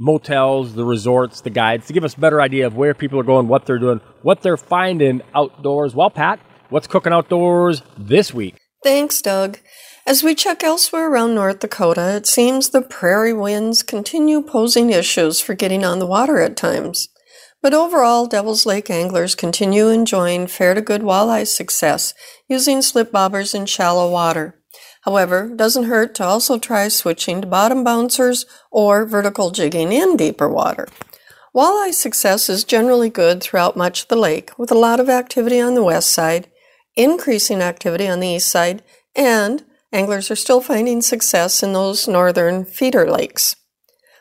motels, the resorts, the guides to give us a better idea of where people are going, what they're doing, what they're finding outdoors. Well, Pat, what's cooking outdoors this week? Thanks, Doug. As we check elsewhere around North Dakota, it seems the prairie winds continue posing issues for getting on the water at times. But overall, Devil's Lake anglers continue enjoying fair to good walleye success using slip bobbers in shallow water. However, doesn't hurt to also try switching to bottom bouncers or vertical jigging in deeper water. Walleye success is generally good throughout much of the lake, with a lot of activity on the west side, increasing activity on the east side, and anglers are still finding success in those northern feeder lakes.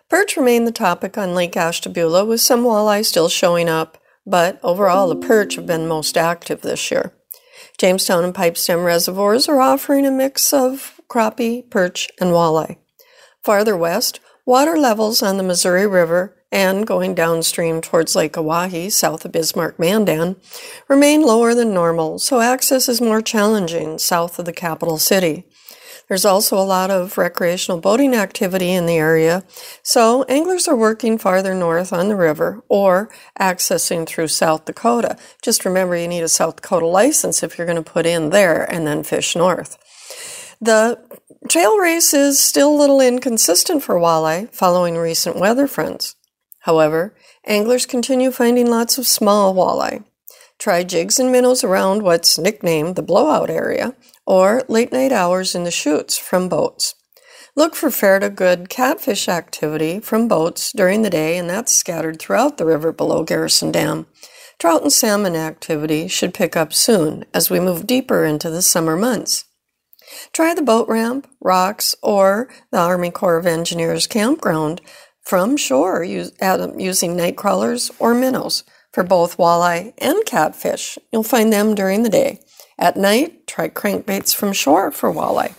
Perch remain the topic on Lake Ashtabula, with some walleye still showing up, but overall the perch have been most active this year. Jamestown and Pipestem reservoirs are offering a mix of crappie, perch, and walleye. Farther west, water levels on the Missouri River and going downstream towards Lake Oahe, south of Bismarck Mandan, remain lower than normal, so access is more challenging south of the capital city. There's also a lot of recreational boating activity in the area, so anglers are working farther north on the river or accessing through South Dakota. Just remember you need a South Dakota license if you're going to put in there and then fish north. The tailrace is still a little inconsistent for walleye following recent weather fronts. However, anglers continue finding lots of small walleye. Try jigs and minnows around what's nicknamed the blowout area, or late night hours in the chutes from boats. Look for fair to good catfish activity from boats during the day, and that's scattered throughout the river below Garrison Dam. Trout and salmon activity should pick up soon as we move deeper into the summer months. Try the boat ramp, rocks, or the Army Corps of Engineers campground from shore using night crawlers or minnows for both walleye and catfish. You'll find them during the day. At night, try crankbaits from shore for walleye.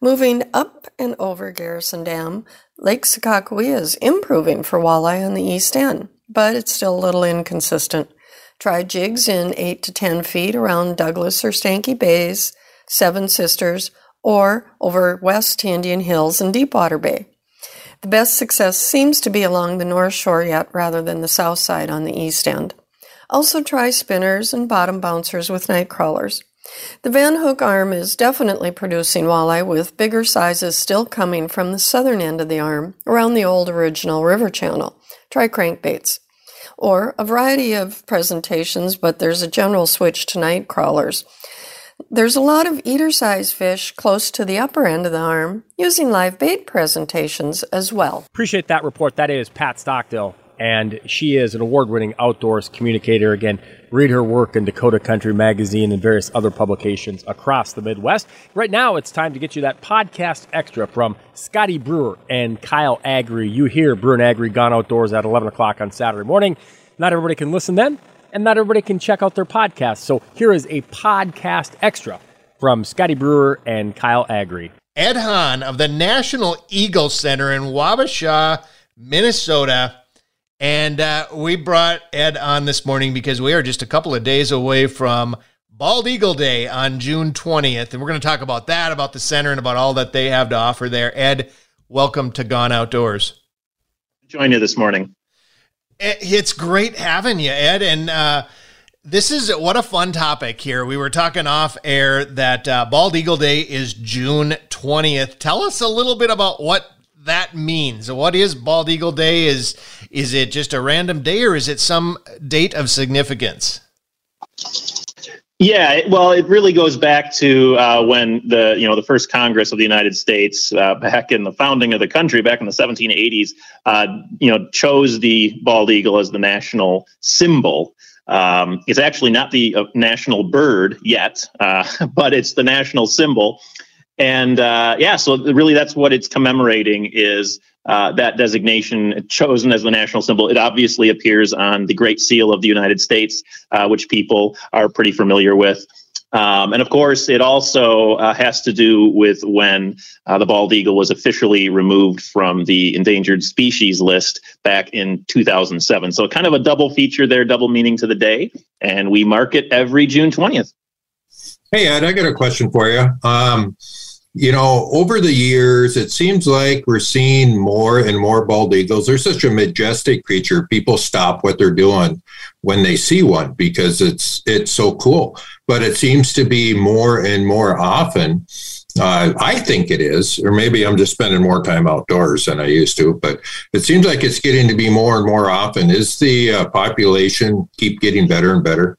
Moving up and over Garrison Dam, Lake Sakakawea is improving for walleye on the east end, but it's still a little inconsistent. Try jigs in 8 to 10 feet around Douglas or Steinke Bays, Seven Sisters, or over west to Indian Hills and Deepwater Bay. The best success seems to be along the north shore yet rather than the south side on the east end. Also try spinners and bottom bouncers with night crawlers. The Van Hook arm is definitely producing walleye with bigger sizes still coming from the southern end of the arm around the old original river channel. Try crankbaits. Or a variety of presentations, but there's a general switch to night crawlers. There's a lot of eater sized fish close to the upper end of the arm using live bait presentations as well. Appreciate that report. That is Pat Stockdill, and she is an award winning outdoors communicator. Again, read her work in Dakota Country Magazine and various other publications across the Midwest. Right now, it's time to get you that podcast extra from Scotty Brewer and Kyle Agri. You hear Brewer and Agri Gone Outdoors at 11 o'clock on Saturday morning. Not everybody can listen then and not everybody can check out their podcast. So here is a podcast extra from Scotty Brewer and Kyle Agri. Ed Hahn of the National Eagle Center in Wabasha, Minnesota. And uh, we brought Ed on this morning because we are just a couple of days away from Bald Eagle Day on June 20th. And we're going to talk about that, about the center, and about all that they have to offer there. Ed, welcome to Gone Outdoors. Join you this morning. It's great having you, Ed. And uh, this is what a fun topic here. We were talking off air that uh, Bald Eagle Day is June 20th. Tell us a little bit about what that means. What is Bald Eagle Day? Is is it just a random day or is it some date of significance? Yeah, well, it really goes back to uh, when the you know the first Congress of the United States, uh, back in the founding of the country, back in the 1780s, uh, you know, chose the bald eagle as the national symbol. Um, it's actually not the uh, national bird yet, uh, but it's the national symbol. And uh, yeah, so really, that's what it's commemorating is uh, that designation chosen as the national symbol. It obviously appears on the Great Seal of the United States, uh, which people are pretty familiar with. Um, and of course, it also uh, has to do with when uh, the bald eagle was officially removed from the endangered species list back in 2007. So, kind of a double feature there, double meaning to the day. And we mark it every June 20th. Hey, Ed, I got a question for you. Um, you know, over the years, it seems like we're seeing more and more bald eagles. They're such a majestic creature. People stop what they're doing when they see one because it's it's so cool. But it seems to be more and more often. Uh, I think it is, or maybe I'm just spending more time outdoors than I used to. But it seems like it's getting to be more and more often. Is the uh, population keep getting better and better?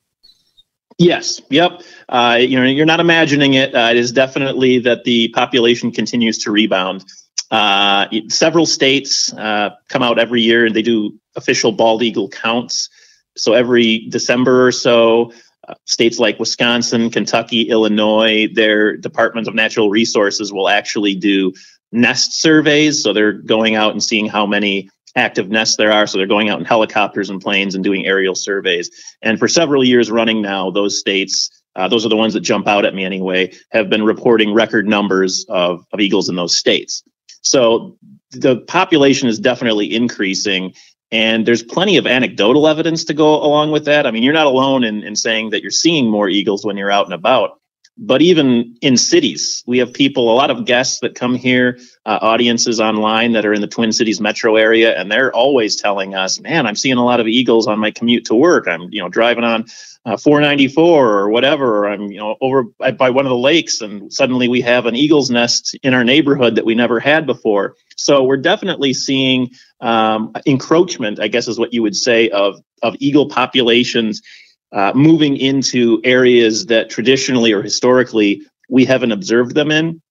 Yes. Yep. Uh, you know, you're not imagining it. Uh, it is definitely that the population continues to rebound. Uh, several states uh, come out every year and they do official bald eagle counts. So every December or so, uh, states like Wisconsin, Kentucky, Illinois, their departments of natural resources will actually do nest surveys. So they're going out and seeing how many active nests there are. So they're going out in helicopters and planes and doing aerial surveys. And for several years running now, those states, uh, those are the ones that jump out at me anyway, have been reporting record numbers of, of eagles in those states. So the population is definitely increasing. And there's plenty of anecdotal evidence to go along with that. I mean, you're not alone in, in saying that you're seeing more eagles when you're out and about but even in cities, we have people, a lot of guests that come here, uh, audiences online that are in the Twin Cities metro area, and they're always telling us, "Man, I'm seeing a lot of eagles on my commute to work. I'm, you know, driving on uh, 494 or whatever, or I'm, you know, over by, one of the lakes, and suddenly we have an eagle's nest in our neighborhood that we never had before." So we're definitely seeing um, encroachment, I guess, is what you would say, of of eagle populations uh, moving into areas that traditionally or historically we haven't observed them in.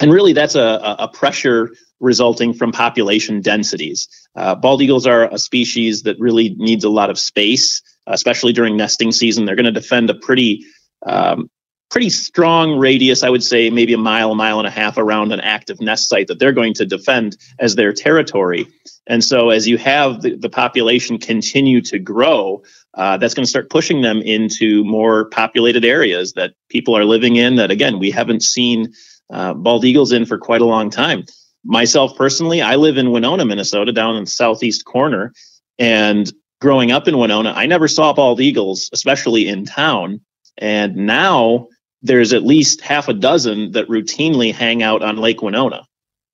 And really, that's a, a pressure resulting from population densities. Uh, bald eagles are a species that really needs a lot of space, especially during nesting season. They're going to defend a pretty um, pretty strong radius, I would say maybe a mile, a mile and a half around an active nest site that they're going to defend as their territory. And so, as you have the, the population continue to grow, uh, that's going to start pushing them into more populated areas that people are living in that, again, we haven't seen uh, bald eagles in for quite a long time. Myself personally, I live in Winona, Minnesota, down in the southeast corner. And growing up in Winona, I never saw bald eagles, especially in town. And now there's at least half a dozen that routinely hang out on Lake Winona.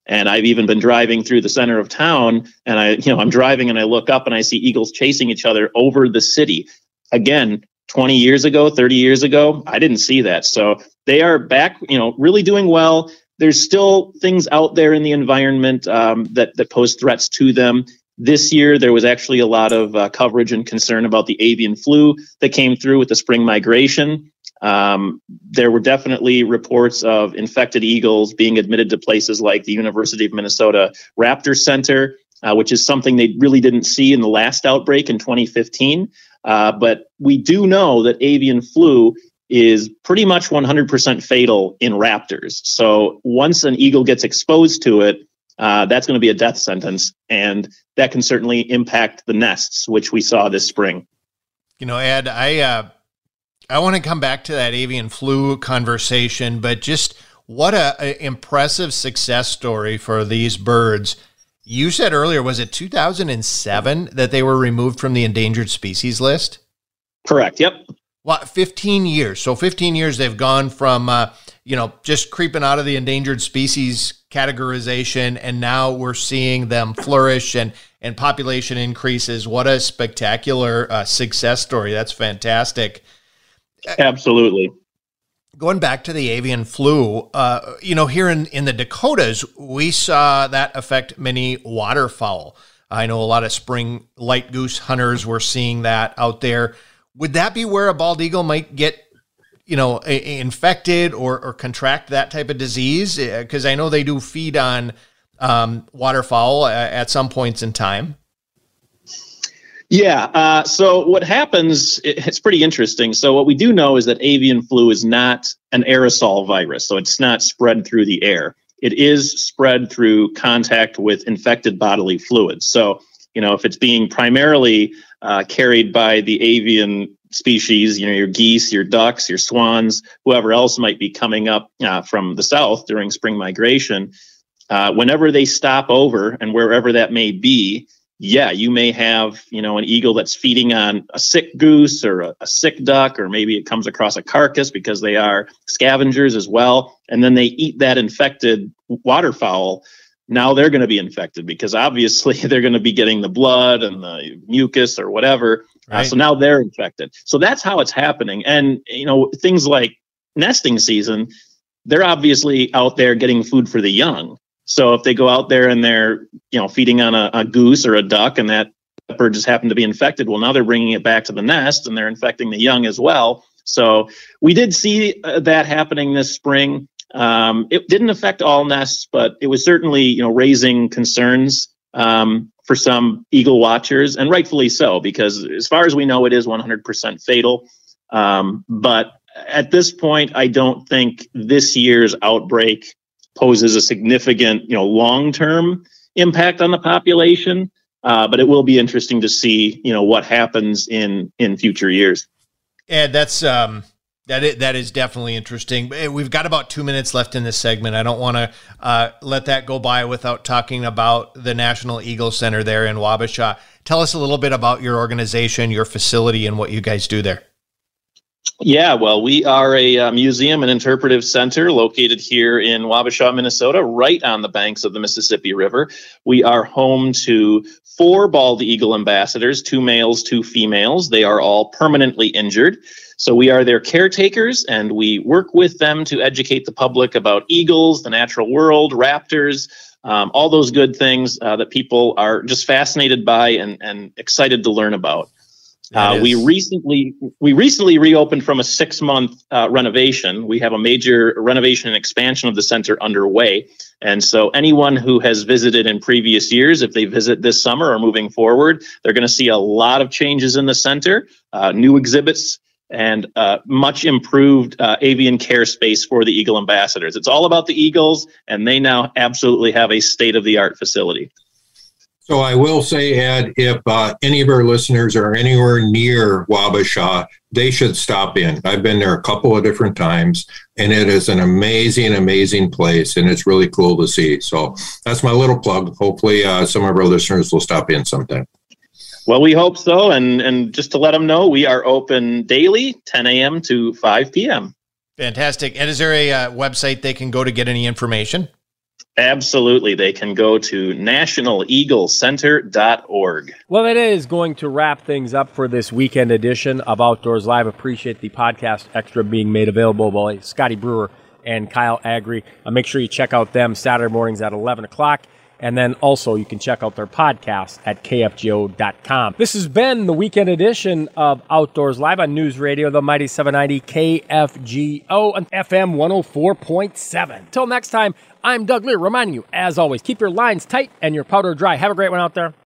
And I've even been driving through the center of town and I, you know, I'm driving and I look up and I see eagles chasing each other over the city. Again, 20 years ago, 30 years ago, I didn't see that. So they are back, you know, really doing well. There's still things out there in the environment um, that, that pose threats to them. This year, there was actually a lot of uh, coverage and concern about the avian flu that came through with the spring migration. Um, there were definitely reports of infected eagles being admitted to places like the University of Minnesota Raptor Center, uh, which is something they really didn't see in the last outbreak in 2015. Uh, but we do know that avian flu is pretty much 100% fatal in raptors. So once an eagle gets exposed to it, uh, that's going to be a death sentence. And that can certainly impact the nests, which we saw this spring. You know, Ed, I uh, I want to come back to that avian flu conversation, but just what a, a, impressive success story for these birds. You said earlier, was it 2007 that they were removed from the endangered species list? Correct. Yep. What, 15 years? So 15 years they've gone from, uh, you know, just creeping out of the endangered species categorization, and now we're seeing them flourish and and population increases. What a spectacular uh, success story! That's fantastic. Absolutely. Going back to the avian flu, uh, you know, here in, in the Dakotas, we saw that affect many waterfowl. I know a lot of spring light goose hunters were seeing that out there. Would that be where a bald eagle might get you know, infected or, or contract that type of disease? Because I know they do feed on um, waterfowl at some points in time. Yeah. Uh, so what happens? It's pretty interesting. So what we do know is that avian flu is not an aerosol virus, so it's not spread through the air. It is spread through contact with infected bodily fluids. So you know, if it's being primarily uh, carried by the avian species, you know, your geese, your ducks, your swans, whoever else might be coming up uh, from the south during spring migration, uh, whenever they stop over and wherever that may be, yeah, you may have, you know, an eagle that's feeding on a sick goose or a, a, sick duck, or maybe it comes across a carcass because they are scavengers as well. And then they eat that infected waterfowl. Now they're going to be infected because obviously they're going to be getting the blood and the mucus or whatever. Uh, right. Uh, so now they're infected. So that's how it's happening. And, you know, things like nesting season, they're obviously out there getting food for the young. So if they go out there and they're, you know, feeding on a, a goose or a duck and that bird just happened to be infected, well, now they're bringing it back to the nest and they're infecting the young as well. So we did see uh, that happening this spring. Um, it didn't affect all nests, but it was certainly, you know, raising concerns um, for some eagle watchers, and rightfully so, because as far as we know, it is 100% fatal. Um, but at this point, I don't think this year's outbreak poses a significant, you know, long-term impact on the population. Uh, but it will be interesting to see, you know, what happens in in future years. And that's um, that is, that is definitely interesting. We've got about two minutes left in this segment. I don't want to uh, let that go by without talking about the National Eagle Center there in Wabasha. Tell us a little bit about your organization, your facility, and what you guys do there. Yeah, well, we are a uh, museum and interpretive center located here in Wabasha, Minnesota, right on the banks of the Mississippi River. We are home to four bald eagle ambassadors, two males, two females. They are all permanently injured. So we are their caretakers and we work with them to educate the public about eagles, the natural world, raptors, um, all those good things uh, that people are just fascinated by and, and excited to learn about. Uh, we recently we recently reopened from a six month uh, renovation. We have a major renovation and expansion of the center underway, and so anyone who has visited in previous years, if they visit this summer or moving forward, they're going to see a lot of changes in the center, uh, new exhibits, and uh, much improved uh, avian care space for the Eagle ambassadors. It's all about the Eagles, and they now absolutely have a state of the art facility. So I will say, Ed, if uh, any of our listeners are anywhere near Wabasha, they should stop in. I've been there a couple of different times, and it is an amazing, amazing place, and it's really cool to see. So that's my little plug. Hopefully, uh, some of our listeners will stop in sometime. Well, we hope so, and and just to let them know, we are open daily, 10 a.m. to 5 p.m. Fantastic. And is there a uh, website they can go to get any information? Absolutely. They can go to nationaleaglecenter.org. Well, that is going to wrap things up for this weekend edition of Outdoors Live. Appreciate the podcast extra being made available by Scotty Brewer and Kyle Agri. Uh, make sure you check out them Saturday mornings at 11 o'clock. And then also you can check out their podcast at kfgo.com. This has been the weekend edition of Outdoors Live on News Radio, the Mighty 790 KFGO and FM 104.7. Till next time, I'm Doug Leier reminding you, as always, keep your lines tight and your powder dry. Have a great one out there.